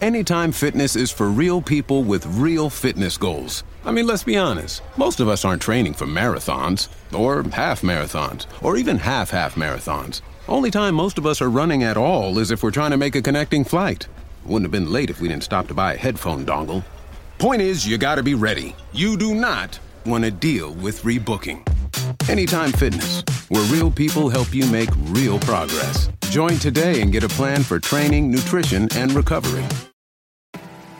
Anytime Fitness is for real people with real fitness goals. I mean, let's be honest. Most of us aren't training for marathons, or half marathons, or even half half marathons. Only time most of us are running at all is if we're trying to make a connecting flight. Wouldn't have been late if we didn't stop to buy a headphone dongle. Point is, you gotta be ready. You do not want to deal with rebooking. Anytime Fitness, where real people help you make real progress. Join today and get a plan for training, nutrition, and recovery.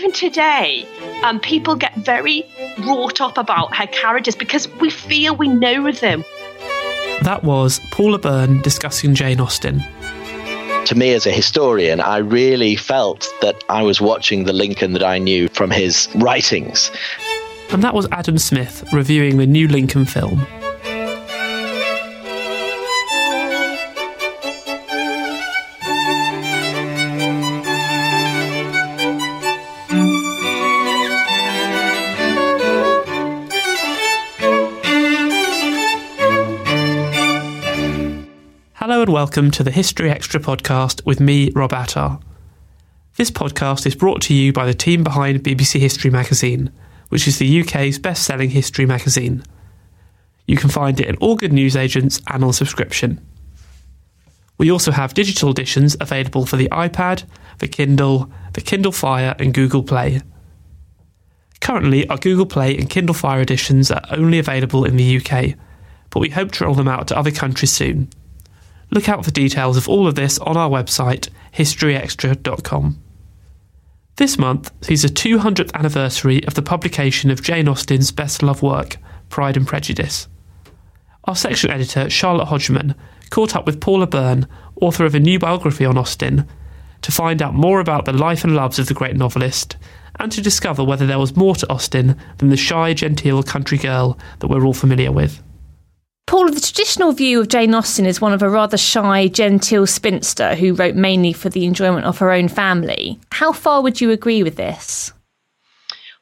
Even today, um, people get very wrought up about her characters because we feel we know them. That was Paula Byrne discussing Jane Austen. To me, as a historian, I really felt that I was watching the Lincoln that I knew from his writings. And that was Adam Smith reviewing the new Lincoln film. Hello and welcome to the History Extra podcast with me, Rob Attar. This podcast is brought to you by the team behind BBC History Magazine, which is the UK's best selling history magazine. You can find it in all good newsagents and on subscription. We also have digital editions available for the iPad, the Kindle, the Kindle Fire, and Google Play. Currently, our Google Play and Kindle Fire editions are only available in the UK, but we hope to roll them out to other countries soon. Look out for details of all of this on our website, historyextra.com. This month sees the 200th anniversary of the publication of Jane Austen's best loved work, Pride and Prejudice. Our section editor, Charlotte Hodgman, caught up with Paula Byrne, author of a new biography on Austen, to find out more about the life and loves of the great novelist, and to discover whether there was more to Austen than the shy, genteel country girl that we're all familiar with. Paul, the traditional view of Jane Austen is one of a rather shy, genteel spinster who wrote mainly for the enjoyment of her own family. How far would you agree with this?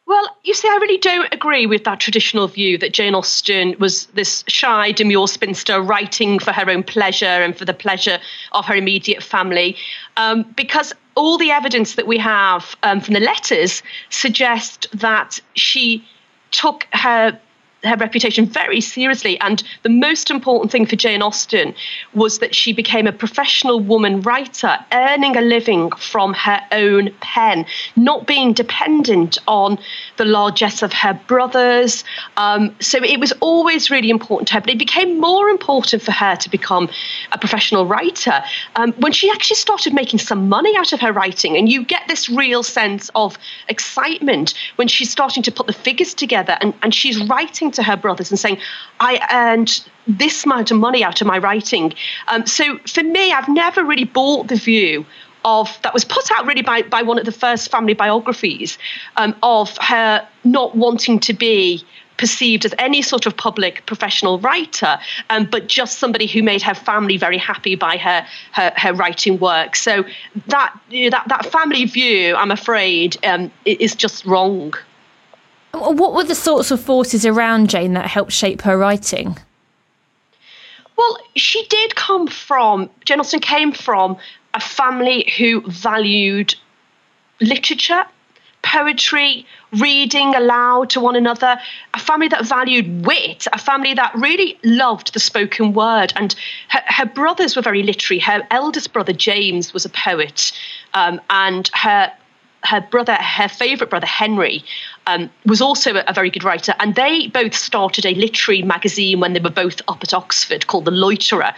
Well, you see, I really don't agree with that traditional view that Jane Austen was this shy, demure spinster writing for her own pleasure and for the pleasure of her immediate family, um, because all the evidence that we have um, from the letters suggest that she took her her reputation very seriously. And the most important thing for Jane Austen was that she became a professional woman writer, earning a living from her own pen, not being dependent on the largesse of her brothers. Um, so it was always really important to her, but it became more important for her to become a professional writer um, when she actually started making some money out of her writing. And you get this real sense of excitement when she's starting to put the figures together and, and she's writing to her brothers and saying, I earned this amount of money out of my writing. Um, so for me, I've never really bought the view of that was put out really by, by one of the first family biographies um, of her not wanting to be perceived as any sort of public professional writer, um, but just somebody who made her family very happy by her her, her writing work. So that you know, that that family view, I'm afraid, um, is just wrong. What were the sorts of forces around Jane that helped shape her writing? Well, she did come from, Jane Austen came from a family who valued literature, poetry, reading aloud to one another, a family that valued wit, a family that really loved the spoken word. And her, her brothers were very literary. Her eldest brother, James, was a poet, um, and her her brother, her favourite brother, Henry, um, was also a, very good writer. And they both started a literary magazine when they were both up at Oxford called The Loiterer.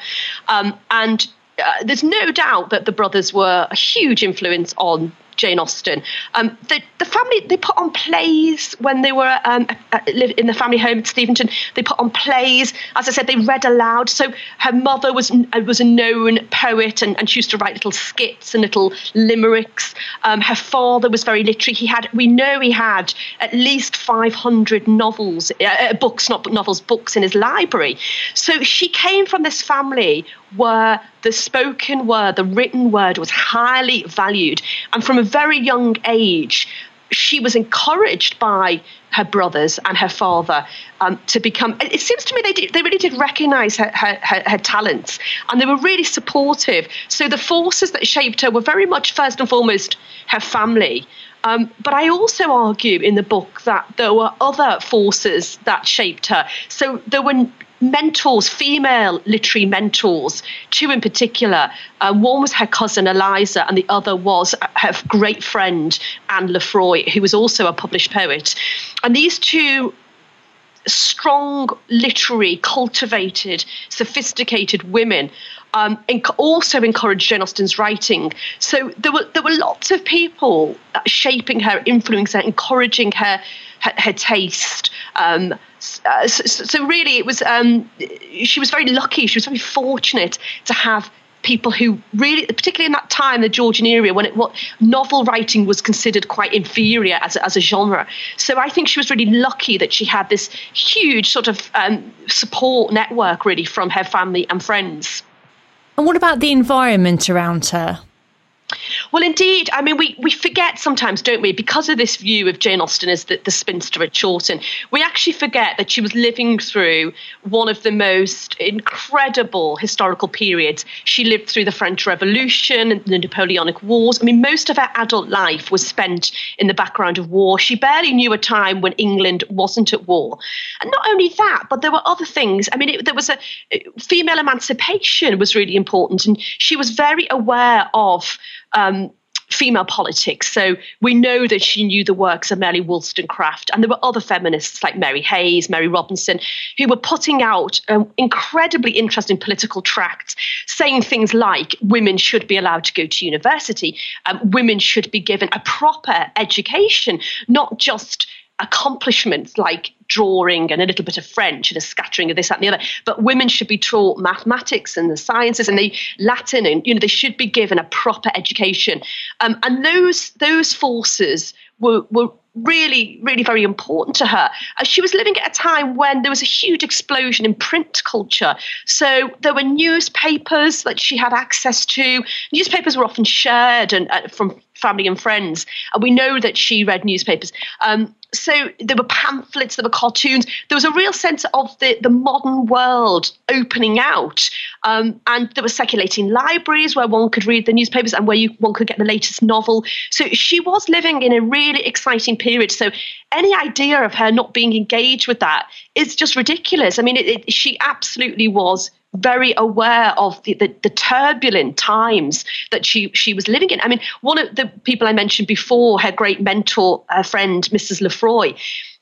Um, and uh, there's no doubt that the brothers were a huge influence on Jane Austen. Um, the, the family they put on plays when they were um, in the family home at Steventon. They put on plays. As I said, they read aloud. So her mother was uh, was a known poet, and, and she used to write little skits and little limericks. Um, her father was very literary. He had we know he had at least 500 novels, uh, uh, books, not novels, books in his library. So she came from this family where the spoken word, the written word was highly valued. And from a very young age, she was encouraged by her brothers and her father um, to become. It seems to me they did, they really did recognise her, her, her, her, talents and they were really supportive. So the forces that shaped her were very much first and foremost her family. Um, but I also argue in the book that there were other forces that shaped her. So there were mentors, female literary mentors, two in particular. Um, one was her cousin Eliza, and the other was her great friend Anne Lefroy, who was also a published poet. And these two strong, literary, cultivated, sophisticated women um, also encouraged Jane Austen's writing. So there were there were lots of people shaping her, influencing her, encouraging her her, her taste. Um, uh, so, so, really, it was um, she was very lucky. She was very fortunate to have people who really, particularly in that time, the Georgian era, when it, what novel writing was considered quite inferior as a, as a genre. So I think she was really lucky that she had this huge sort of um, support network, really, from her family and friends. And what about the environment around her? Well, indeed. I mean, we, we forget sometimes, don't we, because of this view of Jane Austen as the, the spinster at Chawton, we actually forget that she was living through one of the most incredible historical periods. She lived through the French Revolution and the Napoleonic Wars. I mean, most of her adult life was spent in the background of war. She barely knew a time when England wasn't at war. And not only that, but there were other things. I mean, it, there was a uh, female emancipation was really important, and she was very aware of um, female politics. So we know that she knew the works of Mary Wollstonecraft, and there were other feminists like Mary Hays, Mary Robinson, who were putting out um, incredibly interesting political tracts saying things like women should be allowed to go to university, um, women should be given a proper education, not just accomplishments like drawing and a little bit of French and a scattering of this, that, and the other. But women should be taught mathematics and the sciences and the Latin, and you know they should be given a proper education. Um, and those those forces were were really, really very important to her. Uh, she was living at a time when there was a huge explosion in print culture. So there were newspapers that she had access to. Newspapers were often shared and uh, from family and friends. And we know that she read newspapers. Um, so there were pamphlets, there were cartoons. There was a real sense of the, the modern world opening out. Um, and there were circulating libraries where one could read the newspapers and where you, one could get the latest novel. So she was living in a really exciting period. So any idea of her not being engaged with that is just ridiculous. I mean, it, it, she absolutely was very aware of the, the, the, turbulent times that she, she was living in. I mean, one of the people I mentioned before, her great mentor, friend, Mrs. Lefroy,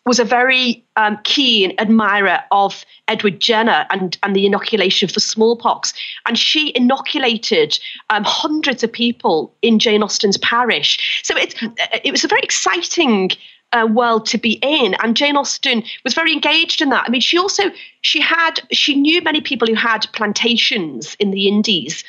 was a very um, keen admirer of Edward Jenner and, and the inoculation for smallpox. And she inoculated um, hundreds of people in Jane Austen's parish. So it, it was a very exciting uh, world to be in. And jane austen was very engaged in that. I mean she also she had she knew many people who had plantations in the indies.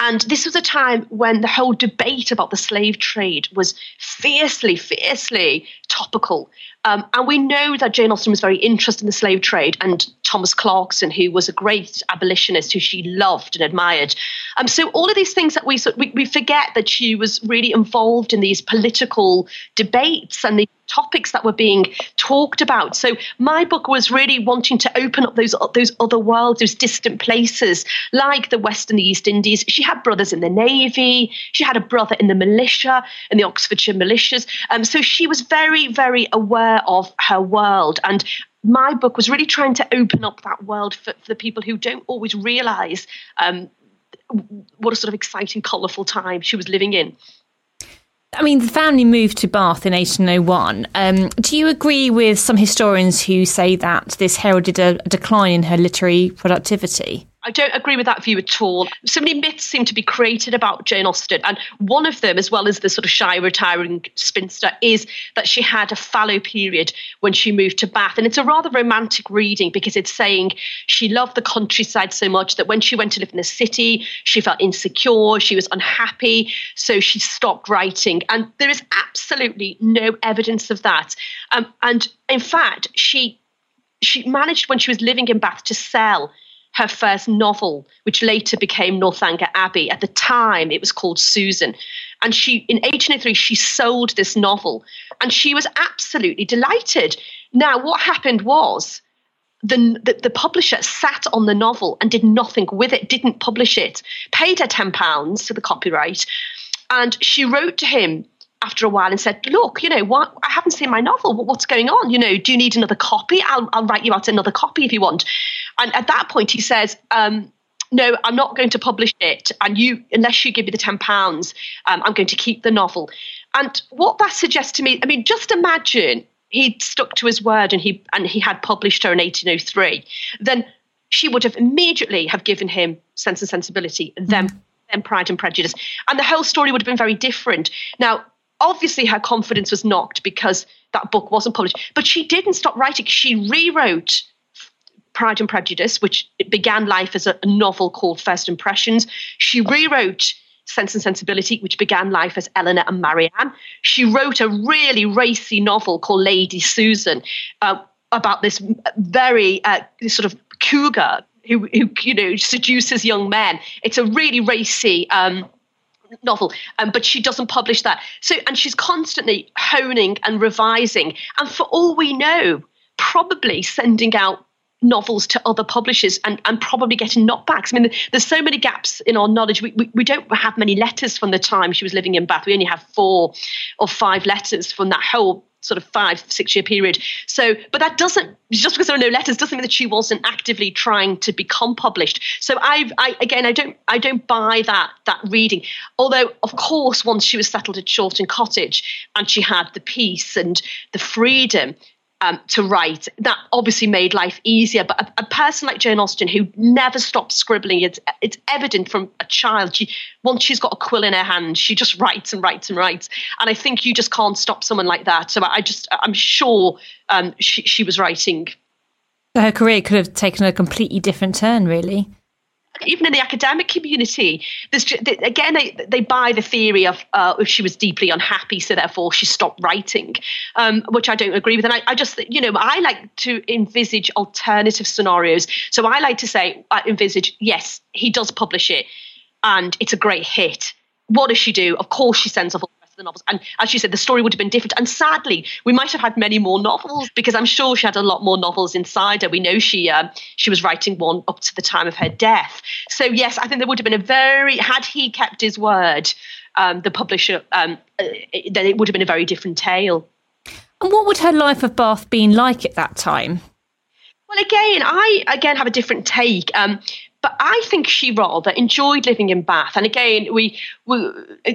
And this was a time when the whole debate about the slave trade was fiercely, fiercely topical. Um, and we know that Jane Austen was very interested in the slave trade, and Thomas Clarkson, who was a great abolitionist who she loved and admired. Um, so all of these things that we, we we forget that she was really involved in these political debates and the topics that were being talked about. So my book was really wanting to open up those those other worlds, those distant places, like the West and the East Indies. She had brothers in the navy. She had a brother in the militia, in the Oxfordshire militias. Um, so she was very, very aware of her world and. My book was really trying to open up that world for, for the people who don't always realise um, what a sort of exciting, colourful time she was living in. I mean, the family moved to Bath in 1801. Um, do you agree with some historians who say that this heralded a decline in her literary productivity? I don't agree with that view at all. So many myths seem to be created about Jane Austen, and one of them, as well as the sort of shy retiring spinster, is that she had a fallow period when she moved to Bath. And it's a rather romantic reading because it's saying she loved the countryside so much that when she went to live in the city, she felt insecure, she was unhappy, so she stopped writing. And there is absolutely no evidence of that. Um, and in fact, she she managed when she was living in Bath to sell her first novel, which later became Northanger Abbey. At the time, it was called Susan. And she, in 1803, she sold this novel and she was absolutely delighted. Now, what happened was the, the, the, publisher sat on the novel and did nothing with it, didn't publish it, paid her £10 for the copyright. And she wrote to him after a while and said, "Look, you know what? I haven't seen my novel. What's going on? You know, do you need another copy? I'll, I'll write you out another copy if you want." And at that point, he says, um, "No, I'm not going to publish it, and you, unless you give me the ten pounds, um, I'm going to keep the novel." And what that suggests to me, I mean, just imagine he'd stuck to his word and he and he had published her in 1803, then she would have immediately have given him Sense and Sensibility, then then Pride and Prejudice, and the whole story would have been very different. Now, obviously her confidence was knocked because that book wasn't published. But she didn't stop writing. She rewrote Pride and Prejudice, which began life as a novel called First Impressions. She rewrote Sense and Sensibility, which began life as Eleanor and Marianne. She wrote a really racy novel called Lady Susan uh, about this very uh, sort of cougar who, who, you know seduces young men. It's a really racy. Um, novel, um, but she doesn't publish that. So, and she's constantly honing and revising, and for all we know, probably sending out novels to other publishers and, and probably getting knockbacks. I mean, there's so many gaps in our knowledge. We, we, we don't have many letters from the time she was living in Bath. We only have four or five letters from that whole sort of five, six year period. So, but that doesn't, just because there are no letters, doesn't mean that she wasn't actively trying to become published. So I've, I, again, I don't, I don't buy that, that reading. Although, of course, once she was settled at Chawton Cottage and she had the peace and the freedom um, to write. That obviously made life easier. But a, a, person like Jane Austen who never stops scribbling, it's, it's evident from a child. She, once she's got a quill in her hand, she just writes and writes and writes. And I think you just can't stop someone like that. So I just, I'm sure um, she, she was writing. Her career could have taken a completely different turn, really even in the academic community, there's again they, they buy the theory of uh, if she was deeply unhappy, so therefore she stopped writing, um, which I don't agree with. And I, I, just you know I like to envisage alternative scenarios. So I like to say I envisage yes he does publish it, and it's a great hit. What does she do? Of course she sends off the novels. And as you said, the story would have been different. And sadly, we might have had many more novels because I'm sure she had a lot more novels inside her. We know she um, she was writing one up to the time of her death. So yes, I think there would have been a very had he kept his word, um, the publisher, um, uh, then it would have been a very different tale. And what would her life of Bath been like at that time? Well, again, I again have a different take. Um, but I think she rather enjoyed living in Bath. And again, we, we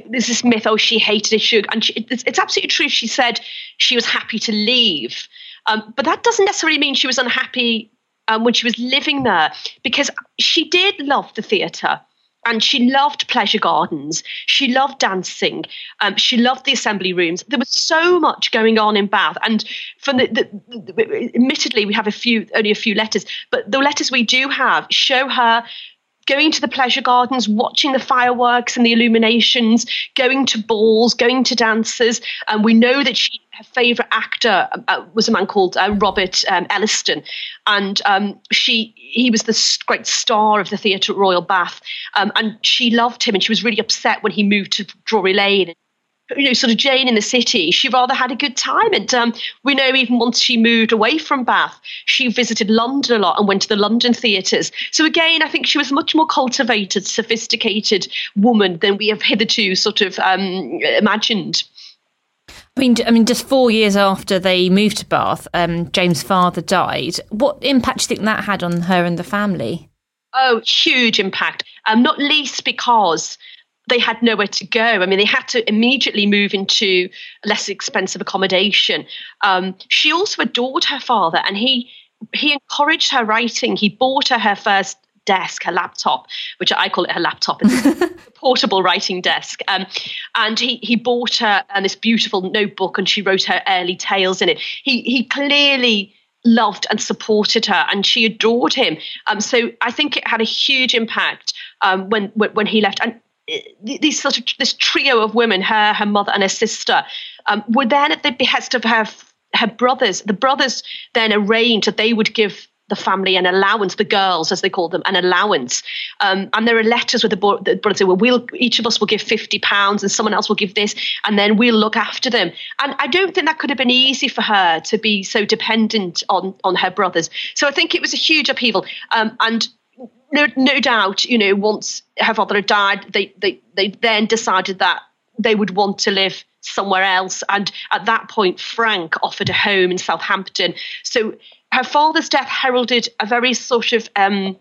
there's this myth, oh, she hated it, she, and she, it's, it's, absolutely true. She said she was happy to leave, um, but that doesn't necessarily mean she was unhappy um, when she was living there, because she did love the theatre and she loved pleasure gardens. She loved dancing. Um, she loved the assembly rooms. There was so much going on in Bath, and from the, the, the, admittedly, we have a few only a few letters, but the letters we do have show her going to the pleasure gardens, watching the fireworks and the illuminations, going to balls, going to dances. And we know that she, her favourite actor uh, was a man called uh, Robert um, Elliston, and um, she he was the great star of the theatre at Royal Bath, um, and she loved him, and she was really upset when he moved to Drury Lane you know, sort of Jane in the city, she rather had a good time. And um, we know even once she moved away from Bath, she visited London a lot and went to the London theatres. So again, I think she was a much more cultivated, sophisticated woman than we have hitherto sort of um, imagined. I mean, I mean, just four years after they moved to Bath, um, James' father died. What impact do you think that had on her and the family? Oh, huge impact. Um, not least because they had nowhere to go. I mean, they had to immediately move into less expensive accommodation. Um, she also adored her father, and he he encouraged her writing. He bought her her first desk, her laptop, which I call it her laptop. It's a portable writing desk. Um, and he he bought her uh, this beautiful notebook, and she wrote her early tales in it. He he clearly loved and supported her, and she adored him. Um, so I think it had a huge impact um, when, when when he left. And these sort of this trio of women, her, her mother, and her sister, um, were then at the behest of her her brothers. The brothers then arranged that they would give the family an allowance, the girls as they called them, an allowance. Um, and there are letters where the, brothers say, "Well, we'll each of us will give fifty pounds, and someone else will give this, and then we'll look after them." And I don't think that could have been easy for her to be so dependent on on her brothers. So I think it was a huge upheaval. Um, and no, no doubt, you know, once her father had died, they, they, they then decided that they would want to live somewhere else. And at that point, Frank offered a home in Southampton. So her father's death heralded a very sort of, um,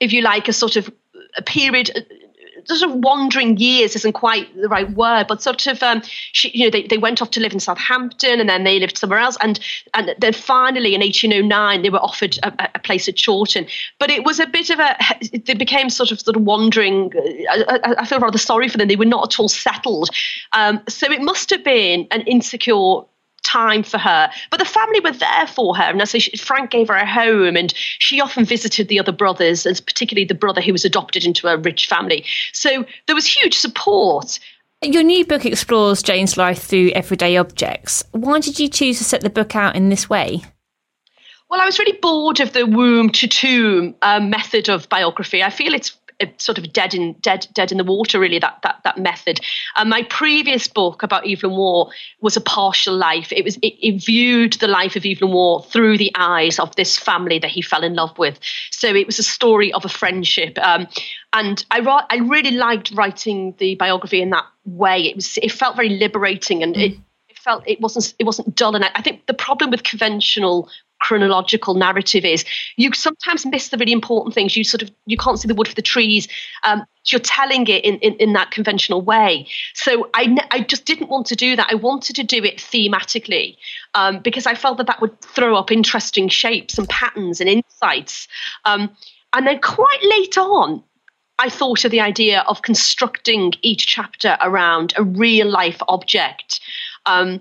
if you like, a sort of a period sort of wandering years isn't quite the right word, but sort of um, she, you know they, they went off to live in Southampton and then they lived somewhere else and and then finally in 1809 they were offered a, a place at Chawton, but it was a bit of a they became sort of sort of wandering. I, I, I feel rather sorry for them; they were not at all settled. Um, so it must have been an insecure time for her. But the family were there for her. And as she, Frank gave her a home, and she often visited the other brothers, and particularly the brother who was adopted into a rich family. So there was huge support. Your new book explores Jane's life through everyday objects. Why did you choose to set the book out in this way? Well, I was really bored of the womb to tomb um, method of biography. I feel it's sort of dead in dead dead in the water really that that that method. And my previous book about Evelyn Waugh was a partial life. It was it, it, viewed the life of Evelyn Waugh through the eyes of this family that he fell in love with. So it was a story of a friendship. Um, and I I really liked writing the biography in that way. It was it felt very liberating and mm. it felt it wasn't it wasn't dull. And I, I, think the problem with conventional chronological narrative is. You sometimes miss the really important things. You sort of you can't see the wood for the trees. Um, you're telling it in, in, in, that conventional way. So I, I just didn't want to do that. I wanted to do it thematically um, because i felt that that would throw up interesting shapes and patterns and insights. Um, and then quite late on I thought of the idea of constructing each chapter around a real life object. Um,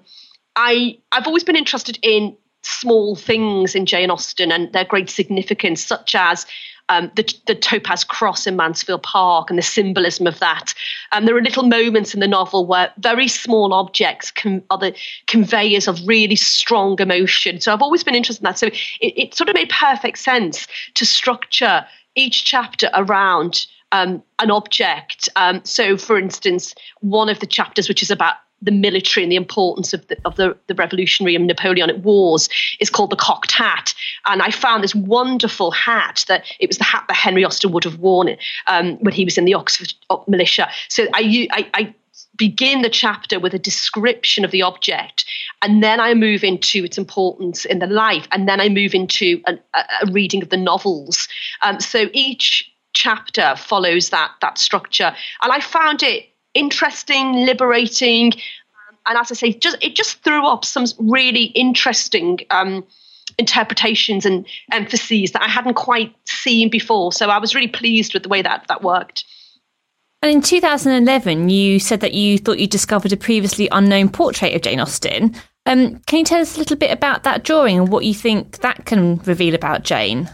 I I've always been interested in small things in Jane Austen and their great significance, such as um, the, the, topaz cross in Mansfield Park and the symbolism of that. Um, there are little moments in the novel where very small objects can, are the conveyors of really strong emotion. So I've always been interested in that. So it, it sort of made perfect sense to structure each chapter around um, an object. Um, so, for instance, one of the chapters, which is about the military and the importance of the, of the, the revolutionary and Napoleonic wars is called the cocked hat. And I found this wonderful hat that it was the hat that Henry Austen would have worn um, when he was in the Oxford militia. So I, I, I begin the chapter with a description of the object, and then I move into its importance in the life, and then I move into a, a reading of the novels. Um, so each chapter follows that that structure, and I found it interesting, liberating, um, and as I say, just it just threw up some really interesting. Um, interpretations and emphases that I hadn't quite seen before. So I was really pleased with the way that that worked. And in 2011, you said that you thought you discovered a previously unknown portrait of Jane Austen. Um, can you tell us a little bit about that drawing and what you think that can reveal about Jane?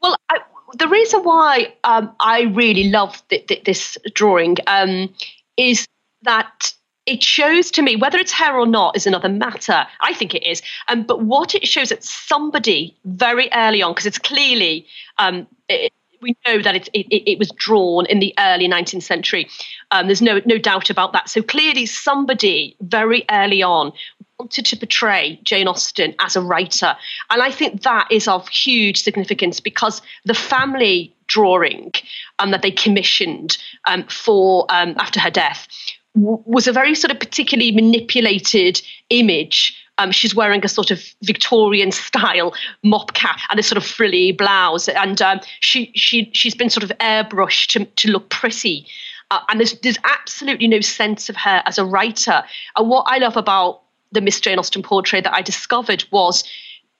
Well, I, the reason why um, I really love th- th- this drawing um, is that it shows to me whether it's her or not is another matter. I think it is. Um, but what it shows that somebody very early on, because it's clearly um, it, we know that it, it, it, was drawn in the early 19th century. Um, there's no no doubt about that. So clearly, somebody very early on wanted to portray Jane Austen as a writer, and I think that is of huge significance because the family drawing um, that they commissioned um, for um, after her death was a very sort of particularly manipulated image um, she's wearing a sort of Victorian style mop cap and a sort of frilly blouse, and um, she she she's been sort of airbrushed to, to look pretty. Uh, and there's there's absolutely no sense of her as a writer. And what I love about the Miss Jane Austen portrait that I discovered was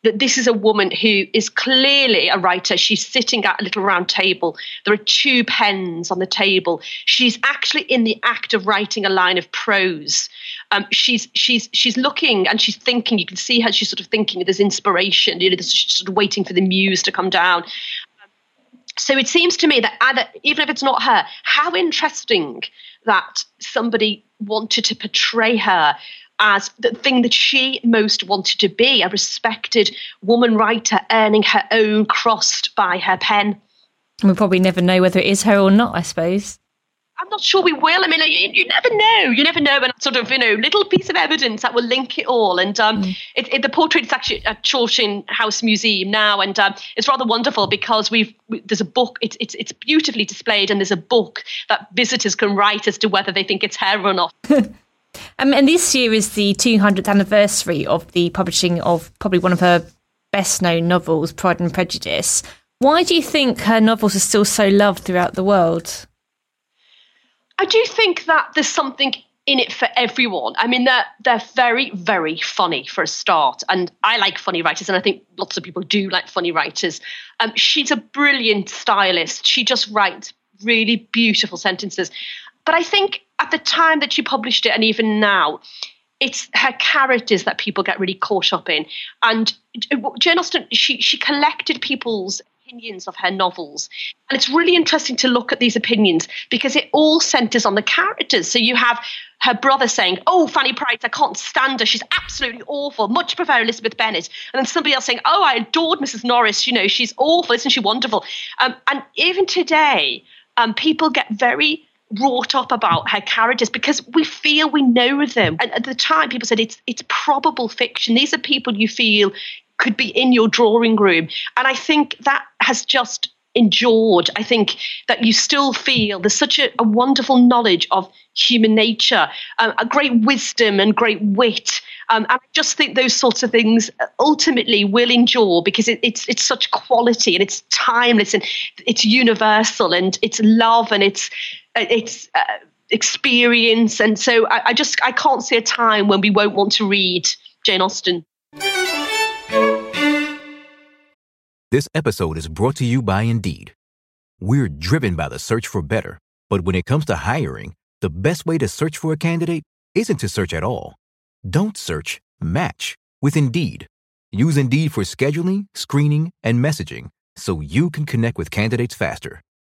that this is a woman who is clearly a writer. She's sitting at a little round table. There are two pens on the table. She's actually in the act of writing a line of prose. Um, she's she's she's looking and she's thinking. You can see her. She's sort of thinking. There's inspiration. You know, there's sort of waiting for the muse to come down. So it seems to me that either, even if it's not her, how interesting that somebody wanted to portray her as the thing that she most wanted to be a respected woman writer earning her own crust by her pen. We'll probably never know whether it is her or not, I suppose. I'm not sure we will. I mean, you, you, never know. You never know. And sort of, you know, little piece of evidence that will link it all. And um, mm. it, it, the portrait is actually at Chawton House Museum now, and um, it's rather wonderful because we've we, there's a book. It's it's it's beautifully displayed, and there's a book that visitors can write as to whether they think it's her or not. Um, and this year is the 200th anniversary of the publishing of probably one of her best known novels, Pride and Prejudice. Why do you think her novels are still so loved throughout the world? I do think that there's something in it for everyone. I mean, they're they're very very funny for a start, and I like funny writers, and I think lots of people do like funny writers. Um, she's a brilliant stylist. She just writes really beautiful sentences. But I think at the time that she published it, and even now, it's her characters that people get really caught up in. And Jane Austen, she she collected people's opinions of her novels. And it's really interesting to look at these opinions because it all centers on the characters. So you have her brother saying, Oh, Fanny Price, I can't stand her. She's absolutely awful. Much prefer Elizabeth Bennet. And then somebody else saying, Oh, I adored Mrs. Norris. You know, she's awful. Isn't she wonderful? Um, and even today, um, people get very wrought up about her characters because we feel we know them. And at the time, people said it's it's probable fiction. These are people you feel could be in your drawing room, and I think that has just endured. I think that you still feel there's such a, a wonderful knowledge of human nature, um, a great wisdom and great wit. Um, and I just think those sorts of things ultimately will endure because it, it's it's such quality and it's timeless and it's universal and it's love and it's it's uh, experience. And so I, I just I can't see a time when we won't want to read Jane Austen. This episode is brought to you by Indeed. We're driven by the search for better, but when it comes to hiring, the best way to search for a candidate isn't to search at all. Don't search, match with Indeed. Use Indeed for scheduling, screening, and messaging so you can connect with candidates faster.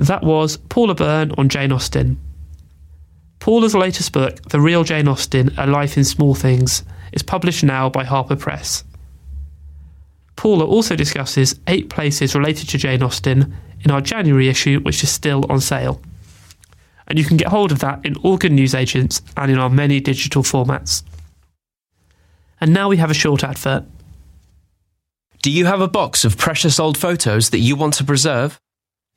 That was Paula Byrne on Jane Austen. Paula's latest book, The Real Jane Austen A Life in Small Things, is published now by Harper Press. Paula also discusses eight places related to Jane Austen in our January issue, which is still on sale. And you can get hold of that in all good newsagents and in our many digital formats. And now we have a short advert. Do you have a box of precious old photos that you want to preserve?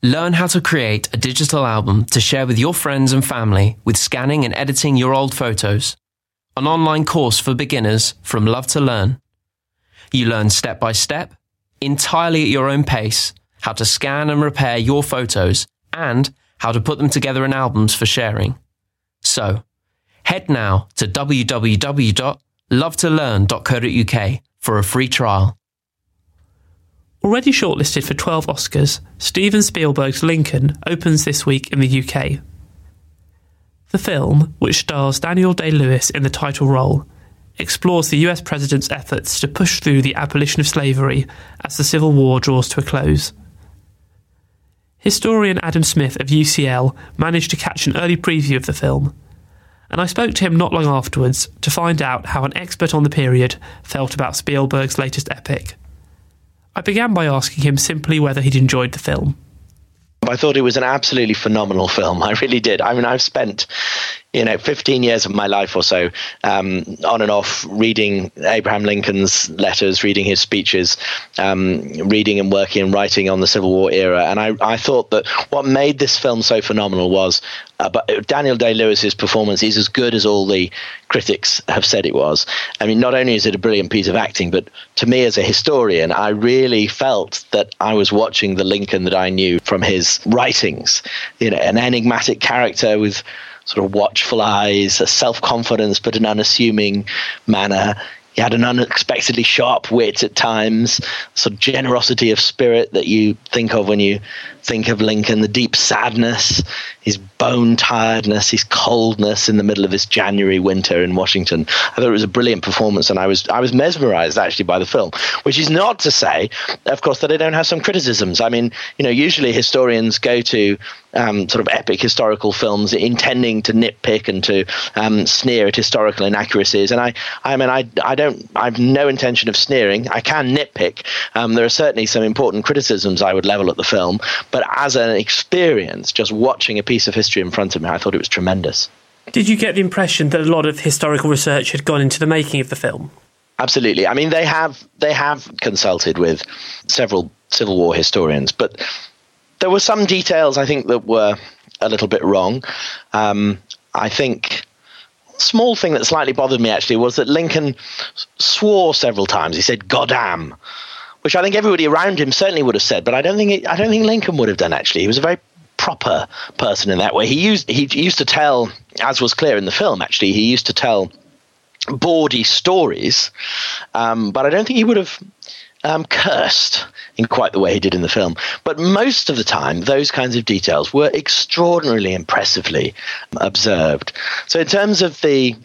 Learn how to create a digital album to share with your friends and family with scanning and editing your old photos. An online course for beginners from Love to Learn. You learn step by step, entirely at your own pace, how to scan and repair your photos and how to put them together in albums for sharing. So, head now to www.lovetolearn.co.uk for a free trial. Already shortlisted for 12 Oscars, Steven Spielberg's Lincoln opens this week in the UK. The film, which stars Daniel Day Lewis in the title role, explores the US president's efforts to push through the abolition of slavery as the Civil War draws to a close. Historian Adam Smith of UCL managed to catch an early preview of the film, and I spoke to him not long afterwards to find out how an expert on the period felt about Spielberg's latest epic. I began by asking him simply whether he'd enjoyed the film. I thought it was an absolutely phenomenal film. I really did. I mean, I've spent, you know, 15 years of my life or so um, on and off reading Abraham Lincoln's letters, reading his speeches, um, reading and working and writing on the Civil War era. And I, I thought that what made this film so phenomenal was uh, but Daniel Day Lewis's performance is as good as all the critics have said it was. I mean, not only is it a brilliant piece of acting, but to me as a historian, I really felt that I was watching the Lincoln that I knew from his writings. You know, an enigmatic character with sort of watchful eyes, a self confidence, but an unassuming manner. He had an unexpectedly sharp wit at times, sort of generosity of spirit that you think of when you think of Lincoln, the deep sadness, his bone tiredness, his coldness in the middle of this January winter in Washington. I thought it was a brilliant performance, and I was I was mesmerized actually by the film. Which is not to say, of course, that I don't have some criticisms. I mean, you know, usually historians go to um, sort of epic historical films intending to nitpick and to um, sneer at historical inaccuracies, and I I mean I I don't I have no intention of sneering. I can nitpick. Um, there are certainly some important criticisms I would level at the film, but as an experience, just watching a piece of history in front of me, I thought it was tremendous. Did you get the impression that a lot of historical research had gone into the making of the film? Absolutely. I mean, they have they have consulted with several Civil War historians, but there were some details I think that were a little bit wrong. Um, I think small thing that slightly bothered me actually was that Lincoln swore several times. He said "goddamn," which I think everybody around him certainly would have said, but I don't think it, I don't think Lincoln would have done. Actually, he was a very proper person in that way. He used he used to tell, as was clear in the film. Actually, he used to tell bawdy stories, um, but I don't think he would have um, cursed in quite the way he did in the film. But most of the time, those kinds of details were extraordinarily impressively observed. So, in terms of the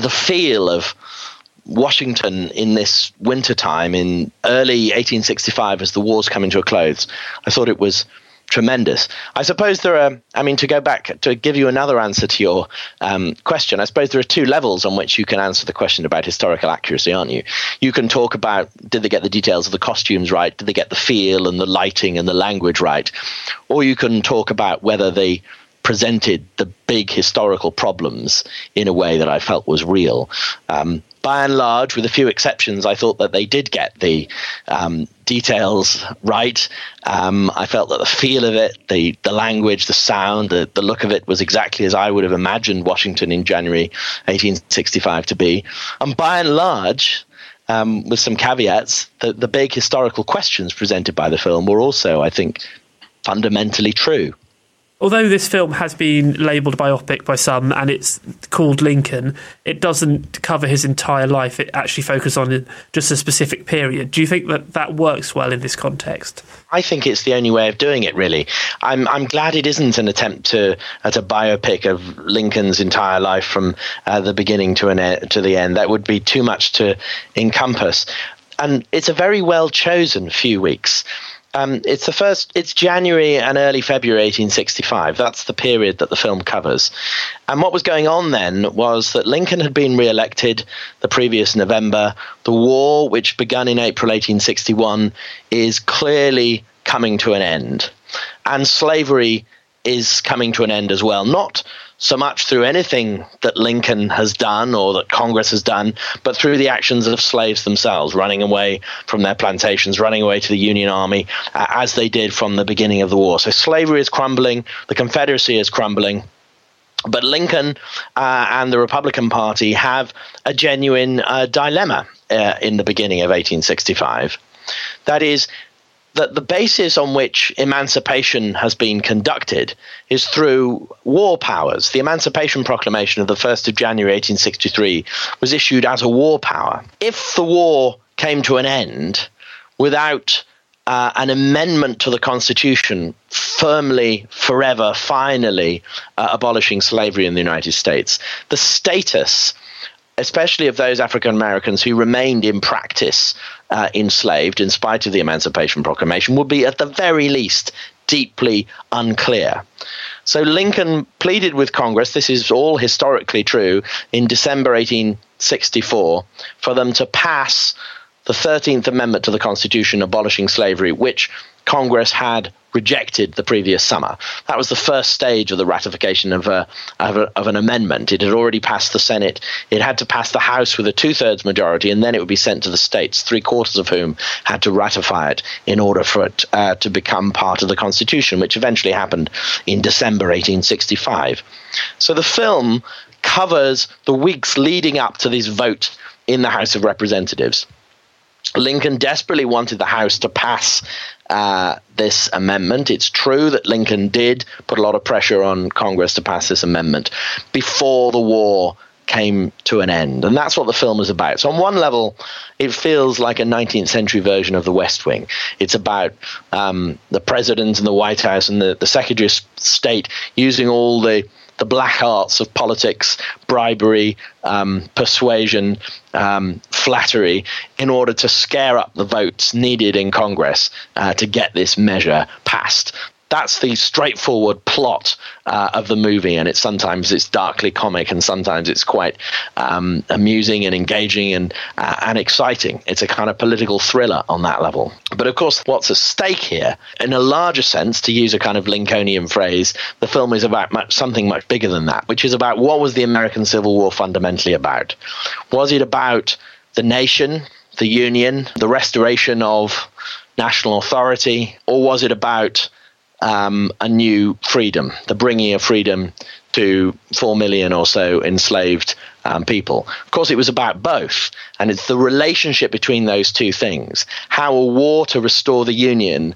the feel of Washington in this winter time in early 1865 as the war's coming to a close, I thought it was tremendous. I suppose there are, I mean, to go back to give you another answer to your um, question, I suppose there are two levels on which you can answer the question about historical accuracy, aren't you? You can talk about did they get the details of the costumes right? Did they get the feel and the lighting and the language right? Or you can talk about whether they presented the big historical problems in a way that I felt was real. Um, by and large, with a few exceptions, I thought that they did get the um, details right. Um, I felt that the feel of it, the the language, the sound, the, the look of it was exactly as I would have imagined Washington in January 1865 to be. And by and large, um, with some caveats, the, the big historical questions presented by the film were also, I think, fundamentally true although this film has been labelled biopic by some and it's called Lincoln, it doesn't cover his entire life. It actually focuses on just a specific period. Do you think that that works well in this context? I think it's the only way of doing it. Really, I'm I'm glad it isn't an attempt to at a biopic of Lincoln's entire life from uh, the beginning to an to the end. That would be too much to encompass. And it's a very well chosen few weeks. Um, it's the first. It's January and early February 1865. That's the period that the film covers. And what was going on then was that Lincoln had been re-elected the previous November. The war, which began in April 1861, is clearly coming to an end, and slavery is coming to an end as well. Not so much through anything that Lincoln has done or that Congress has done, but through the actions of slaves themselves, running away from their plantations, running away to the Union Army, uh, as they did from the beginning of the war. So slavery is crumbling, the Confederacy is crumbling. But Lincoln uh, and the Republican Party have a genuine uh, dilemma uh, in the beginning of 1865. That is, that the basis on which emancipation has been conducted is through war powers. The Emancipation Proclamation of the 1st of January 1863 was issued as a war power. If the war came to an end without uh, an amendment to the Constitution firmly, forever, finally uh, abolishing slavery in the United States, the status especially of those African Americans who remained in practice uh, enslaved in spite of the Emancipation Proclamation, would be at the very least deeply unclear. So Lincoln pleaded with Congress, this is all historically true, in December 1864, for them to pass the 13th Amendment to the Constitution abolishing slavery, which Congress had rejected the previous summer. That was the first stage of the ratification of, a, of, a, of, an amendment. It had already passed the Senate. It had to pass the House with a two thirds majority, and then it would be sent to the states, three quarters of whom had to ratify it in order for it uh, to become part of the Constitution, which eventually happened in December 1865. So the film covers the weeks leading up to this vote in the House of Representatives. Lincoln desperately wanted the House to pass uh, this amendment. It's true that Lincoln did put a lot of pressure on Congress to pass this amendment before the war came to an end. And that's what the film is about. So, on one level, it feels like a 19th century version of The West Wing. It's about um, the president and the White House and the, the Secretary of State using all the the black arts of politics, bribery, um, persuasion, um, flattery, in order to scare up the votes needed in Congress uh, to get this measure passed that's the straightforward plot uh, of the movie, and it's sometimes it's darkly comic, and sometimes it's quite um, amusing and engaging and uh, and exciting. It's a kind of political thriller on that level. But of course, what's at stake here, in a larger sense, to use a kind of Lincolnian phrase, the film is about much, something much bigger than that, which is about what was the American Civil War fundamentally about? Was it about the nation, the Union, the restoration of national authority, or was it about um, a new freedom, the bringing of freedom to four million or so enslaved um, people. Of course, it was about both, and it's the relationship between those two things. How a war to restore the Union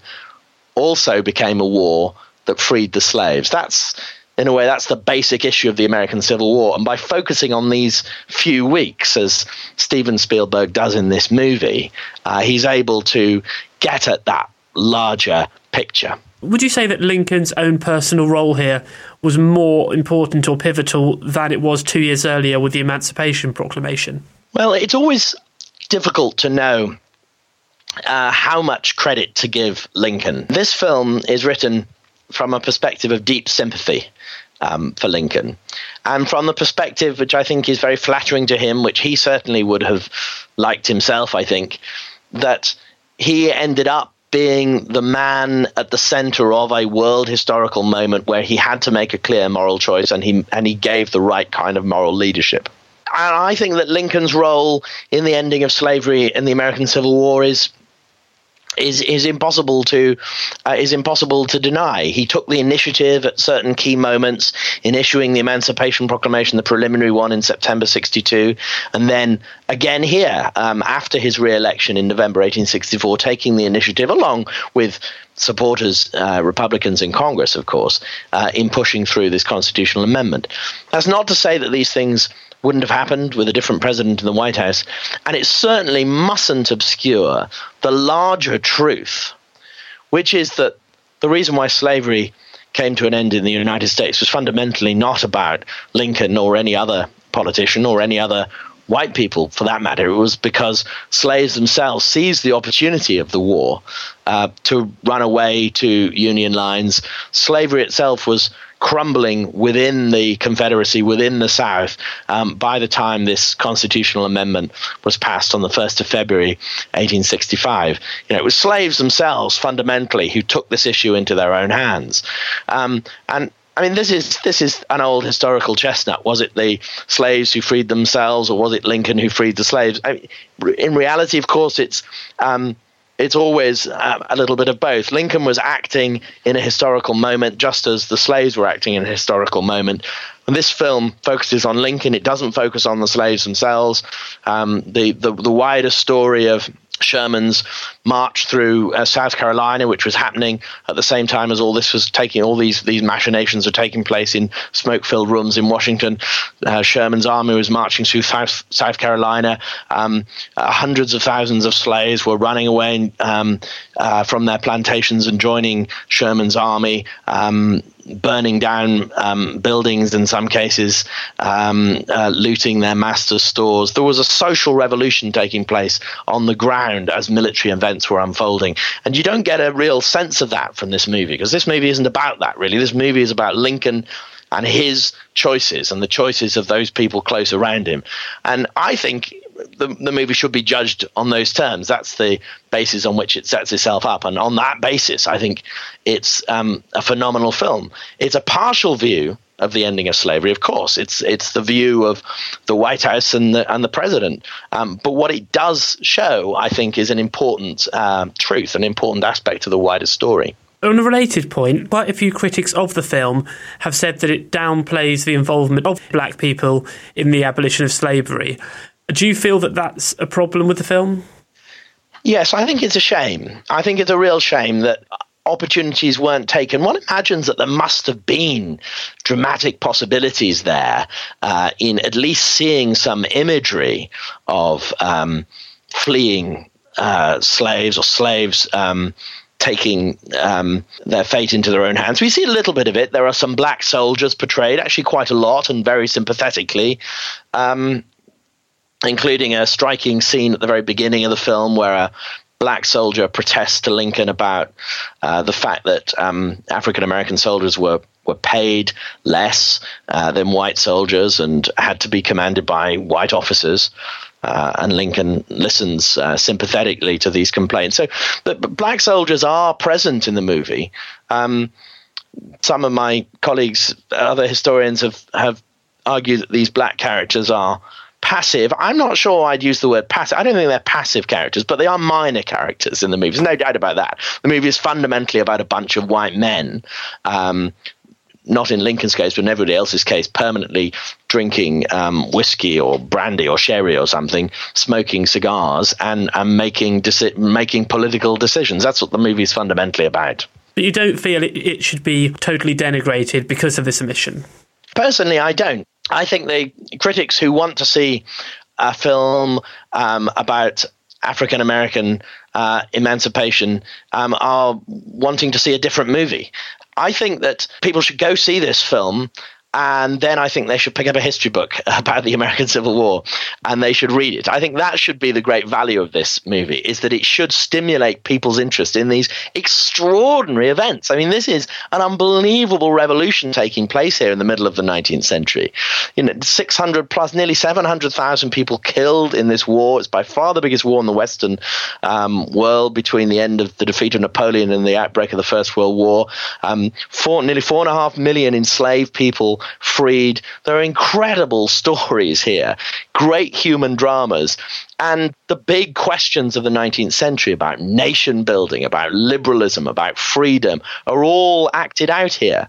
also became a war that freed the slaves. That's in a way, that's the basic issue of the American Civil War. And by focusing on these few weeks, as Steven Spielberg does in this movie, uh, he's able to get at that larger picture. Would you say that Lincoln's own personal role here was more important or pivotal than it was two years earlier with the Emancipation Proclamation? Well, it's always difficult to know uh, how much credit to give Lincoln. This film is written from a perspective of deep sympathy um, for Lincoln. And from the perspective, which I think is very flattering to him, which he certainly would have liked himself, I think, that he ended up being the man at the center of a world historical moment where he had to make a clear moral choice and he and he gave the right kind of moral leadership. And I think that Lincoln's role in the ending of slavery in the American Civil War is is is impossible to uh, is impossible to deny. He took the initiative at certain key moments in issuing the Emancipation Proclamation, the preliminary one in September '62, and then again here um, after his re-election in November 1864, taking the initiative along with supporters, uh, Republicans in Congress, of course, uh, in pushing through this constitutional amendment. That's not to say that these things wouldn't have happened with a different president in the White House. And it certainly mustn't obscure the larger truth, which is that the reason why slavery came to an end in the United States was fundamentally not about Lincoln or any other politician or any other white people for that matter. It was because slaves themselves seized the opportunity of the war uh, to run away to Union lines. Slavery itself was crumbling within the Confederacy, within the South, um, by the time this constitutional amendment was passed on the 1st of February 1865. You know, it was slaves themselves, fundamentally, who took this issue into their own hands. Um, and I mean, this is this is an old historical chestnut. Was it the slaves who freed themselves, or was it Lincoln who freed the slaves? I mean, in reality, of course, it's um, it's always uh, a little bit of both. Lincoln was acting in a historical moment, just as the slaves were acting in a historical moment. And this film focuses on Lincoln. It doesn't focus on the slaves themselves. Um, the, the the wider story of Sherman's march through uh, South Carolina, which was happening at the same time as all this was taking, all these these machinations are taking place in smoke-filled rooms in Washington. Uh, Sherman's army was marching through South, South Carolina. Um, uh, hundreds of thousands of slaves were running away um, uh, from their plantations and joining Sherman's army. Um, burning down um, buildings in some cases, um, uh, looting their master's stores. There was a social revolution taking place on the ground as military events were unfolding. And you don't get a real sense of that from this movie because this movie isn't about that, really. This movie is about Lincoln and his choices and the choices of those people close around him. And I think the, the movie should be judged on those terms. That's the basis on which it sets itself up. And on that basis, I think it's um, a phenomenal film. It's a partial view of the ending of slavery. Of course, it's it's the view of the White House and the and the president. Um, but what it does show, I think, is an important um, truth, an important aspect of the wider story. On a related point, quite a few critics of the film have said that it downplays the involvement of black people in the abolition of slavery. Do you feel that that's a problem with the film? Yes, I think it's a shame. I think it's a real shame that opportunities weren't taken. One imagines that there must have been dramatic possibilities there uh, in at least seeing some imagery of um, fleeing uh, slaves or slaves. Um, taking um, their fate into their own hands. We see a little bit of it. There are some black soldiers portrayed, actually quite a lot, and very sympathetically. Um, including a striking scene at the very beginning of the film where a black soldier protests to Lincoln about uh, the fact that um, African American soldiers were were paid less uh, than white soldiers and had to be commanded by white officers. Uh, and Lincoln listens uh, sympathetically to these complaints. So, but, but, black soldiers are present in the movie. Um, some of my colleagues, other historians, have have argued that these black characters are passive. I'm not sure I'd use the word passive. I don't think they're passive characters, but they are minor characters in the movie. There's no doubt about that. The movie is fundamentally about a bunch of white men. Um, not in Lincoln's case, but in everybody else's case, permanently drinking um, whiskey or brandy or sherry or something, smoking cigars, and, and making deci- making political decisions. That's what the movie is fundamentally about. But you don't feel it, it should be totally denigrated because of this omission? Personally, I don't. I think the critics who want to see a film um, about African American uh, emancipation um, are wanting to see a different movie. I think that people should go see this film and then I think they should pick up a history book about the American Civil War and they should read it. I think that should be the great value of this movie is that it should stimulate people's interest in these extraordinary events. I mean, this is an unbelievable revolution taking place here in the middle of the 19th century. You know, 600 plus, nearly 700,000 people killed in this war. It's by far the biggest war in the Western um, world between the end of the defeat of Napoleon and the outbreak of the First World War. Um, four, nearly four and a half million enslaved people freed. There are incredible stories here, great human dramas. And the big questions of the 19th century about nation building, about liberalism, about freedom are all acted out here.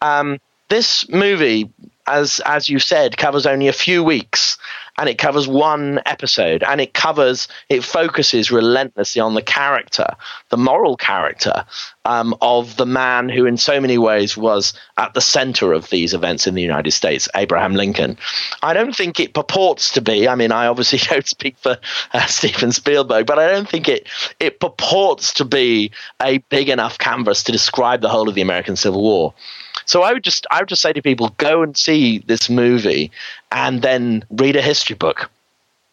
Um, this movie, as as you said, covers only a few weeks and it covers one episode and it covers it focuses relentlessly on the character the moral character um, of the man who in so many ways was at the center of these events in the united states abraham lincoln. I don't think it purports to be. I mean i obviously don't speak for uh, steven spielberg but i don't think it it purports to be a big enough canvas to describe the whole of the american civil war so I would just I would just say to people, go and see this movie and then read a history book.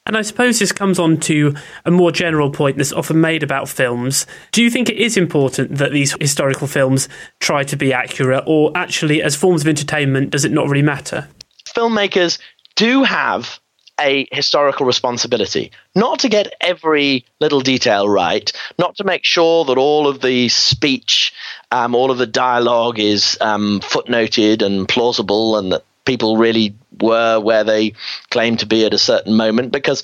And I suppose this comes on to a more general point that's often made about films. Do you think it is important that these historical films try to be accurate, or actually, as forms of entertainment, does it not really matter? Filmmakers do have a historical responsibility not to get every little detail right, not to make sure that all of the speech, um, all of the dialogue is um, footnoted and plausible, and that people really were where they claim to be at a certain moment, because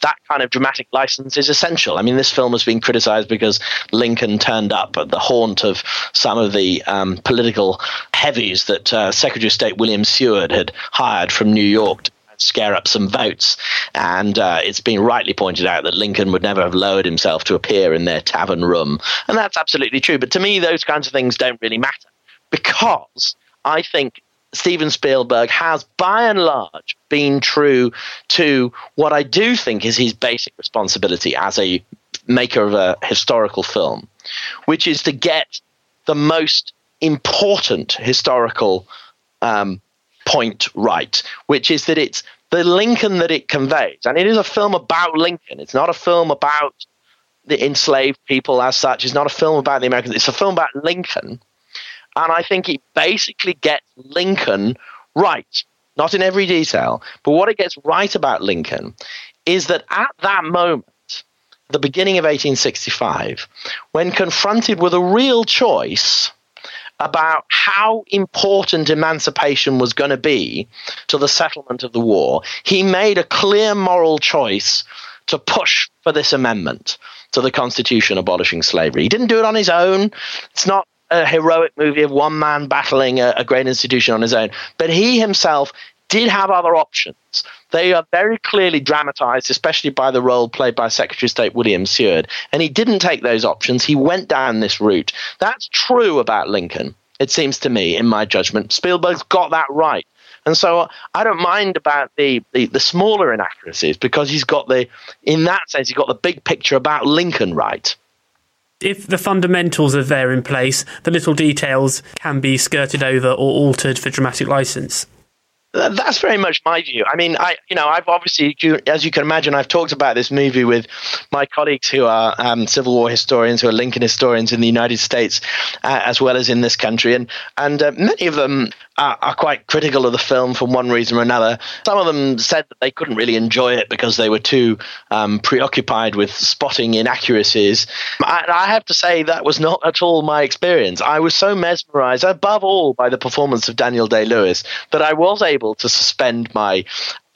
that kind of dramatic license is essential. I mean, this film has been criticized because Lincoln turned up at the haunt of some of the um, political heavies that uh, Secretary of State William Seward had hired from New York to scare up some votes. And uh, it's been rightly pointed out that Lincoln would never have lowered himself to appear in their tavern room. And that's absolutely true. But to me, those kinds of things don't really matter because I think Steven Spielberg has, by and large, been true to what I do think is his basic responsibility as a maker of a historical film, which is to get the most important historical um, point right, which is that it's the Lincoln that it conveys. And it is a film about Lincoln. It's not a film about the enslaved people as such. It's not a film about the Americans. It's a film about Lincoln and I think it basically gets Lincoln right. Not in every detail, but what it gets right about Lincoln is that at that moment, the beginning of 1865, when confronted with a real choice about how important emancipation was going to be to the settlement of the war, he made a clear moral choice to push for this amendment to the Constitution abolishing slavery. He didn't do it on his own. It's not a heroic movie of one man battling a, a great institution on his own, but he himself did have other options. They are very clearly dramatized, especially by the role played by Secretary of State William Seward. And he didn't take those options. He went down this route. That's true about Lincoln, it seems to me, in my judgment. Spielberg's got that right. And so uh, I don't mind about the, the, the smaller inaccuracies because he's got the, in that sense, he's got the big picture about Lincoln right if the fundamentals are there in place, the little details can be skirted over or altered for dramatic license. That's very much my view. I mean, I you know I've obviously, as you can imagine, I've talked about this movie with my colleagues who are um, Civil War historians, who are Lincoln historians in the United States, uh, as well as in this country, and and uh, many of them are, are, quite critical of the film for one reason or another. Some of them said that they couldn't really enjoy it because they were too um, preoccupied with spotting inaccuracies. I, I have to say that was not at all my experience. I was so mesmerized, above all, by the performance of Daniel Day Lewis that I was able to suspend my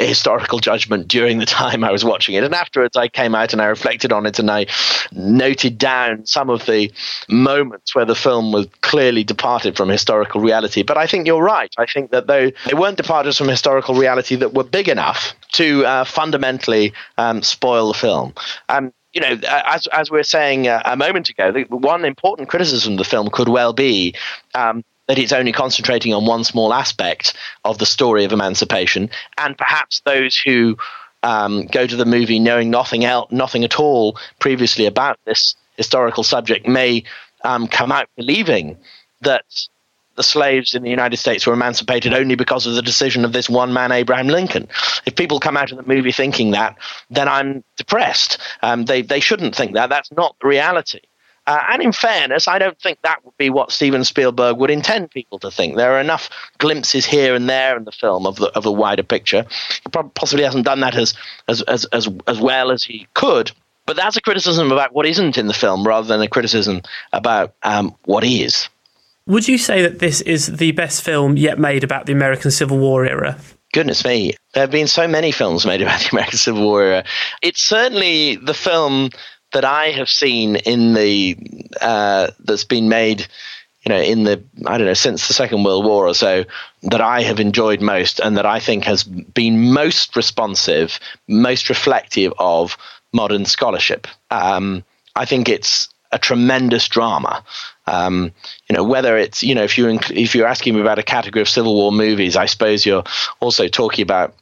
historical judgment during the time I was watching it. And afterwards, I came out and I reflected on it and I noted down some of the moments where the film was clearly departed from historical reality. But I think you're right. I think that though they weren't departures from historical reality that were big enough to uh, fundamentally um, spoil the film. Um, you know, as as we were saying uh, a moment ago, the one important criticism of the film could well be um, that it's only concentrating on one small aspect of the story of emancipation, and perhaps those who um, go to the movie knowing nothing else, nothing at all previously about this historical subject may um, come out believing that the slaves in the United States were emancipated only because of the decision of this one man, Abraham Lincoln. If people come out of the movie thinking that, then I'm depressed. Um, they, they shouldn't think that. That's not the reality. Uh, and in fairness, I don't think that would be what Steven Spielberg would intend people to think. There are enough glimpses here and there in the film of the of the wider picture. He possibly hasn't done that as as as as, as well as he could. But that's a criticism about what isn't in the film rather than a criticism about um, what is. Would you say that this is the best film yet made about the American Civil War era? Goodness me, there have been so many films made about the American Civil War era. It's certainly the film that I have seen in the uh, that's been made, you know, in the I don't know since the Second World War or so that I have enjoyed most and that I think has been most responsive, most reflective of modern scholarship. Um, I think it's a tremendous drama. Um, you know, whether it's you know if you if you're asking me about a category of Civil War movies, I suppose you're also talking about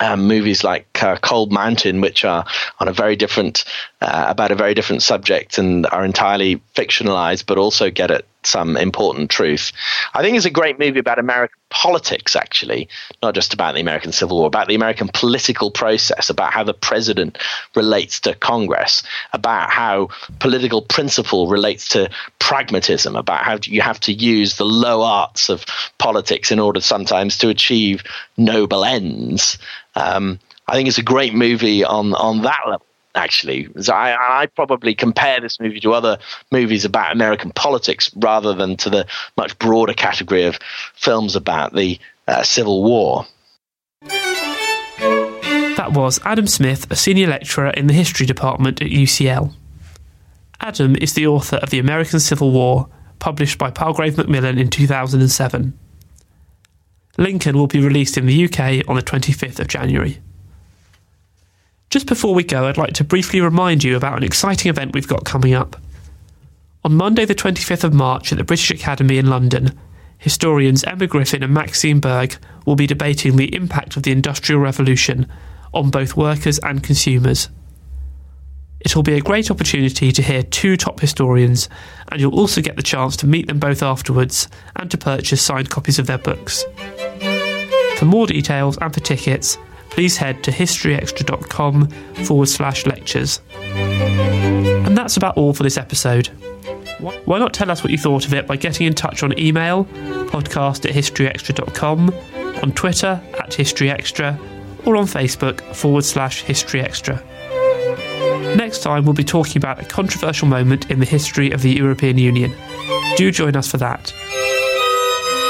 um, movies like uh, Cold Mountain, which are on a very different, uh, about a very different subject and are entirely fictionalized, but also get at some important truth. I think it's a great movie about American politics, actually, not just about the American Civil War, about the American political process, about how the president relates to Congress, about how political principle relates to pragmatism, about how you have to use the low arts of politics in order sometimes to achieve noble ends. Um, I think it's a great movie on on that level. Actually, so I, I probably compare this movie to other movies about American politics rather than to the much broader category of films about the uh, Civil War. That was Adam Smith, a senior lecturer in the history department at UCL. Adam is the author of The American Civil War, published by Palgrave Macmillan in 2007. Lincoln will be released in the UK on the 25th of January. Just before we go, I'd like to briefly remind you about an exciting event we've got coming up. On Monday, the 25th of March, at the British Academy in London, historians Emma Griffin and Maxine Berg will be debating the impact of the Industrial Revolution on both workers and consumers. It'll be a great opportunity to hear two top historians, and you'll also get the chance to meet them both afterwards and to purchase signed copies of their books. For more details and for tickets, please head to historyextra.com forward slash lectures. And that's about all for this episode. Why not tell us what you thought of it by getting in touch on email, podcast at historyextra.com, on Twitter at historyextra, or on Facebook forward slash historyextra. Next time, we'll be talking about a controversial moment in the history of the European Union. Do join us for that.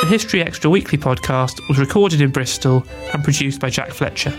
The History Extra Weekly podcast was recorded in Bristol and produced by Jack Fletcher.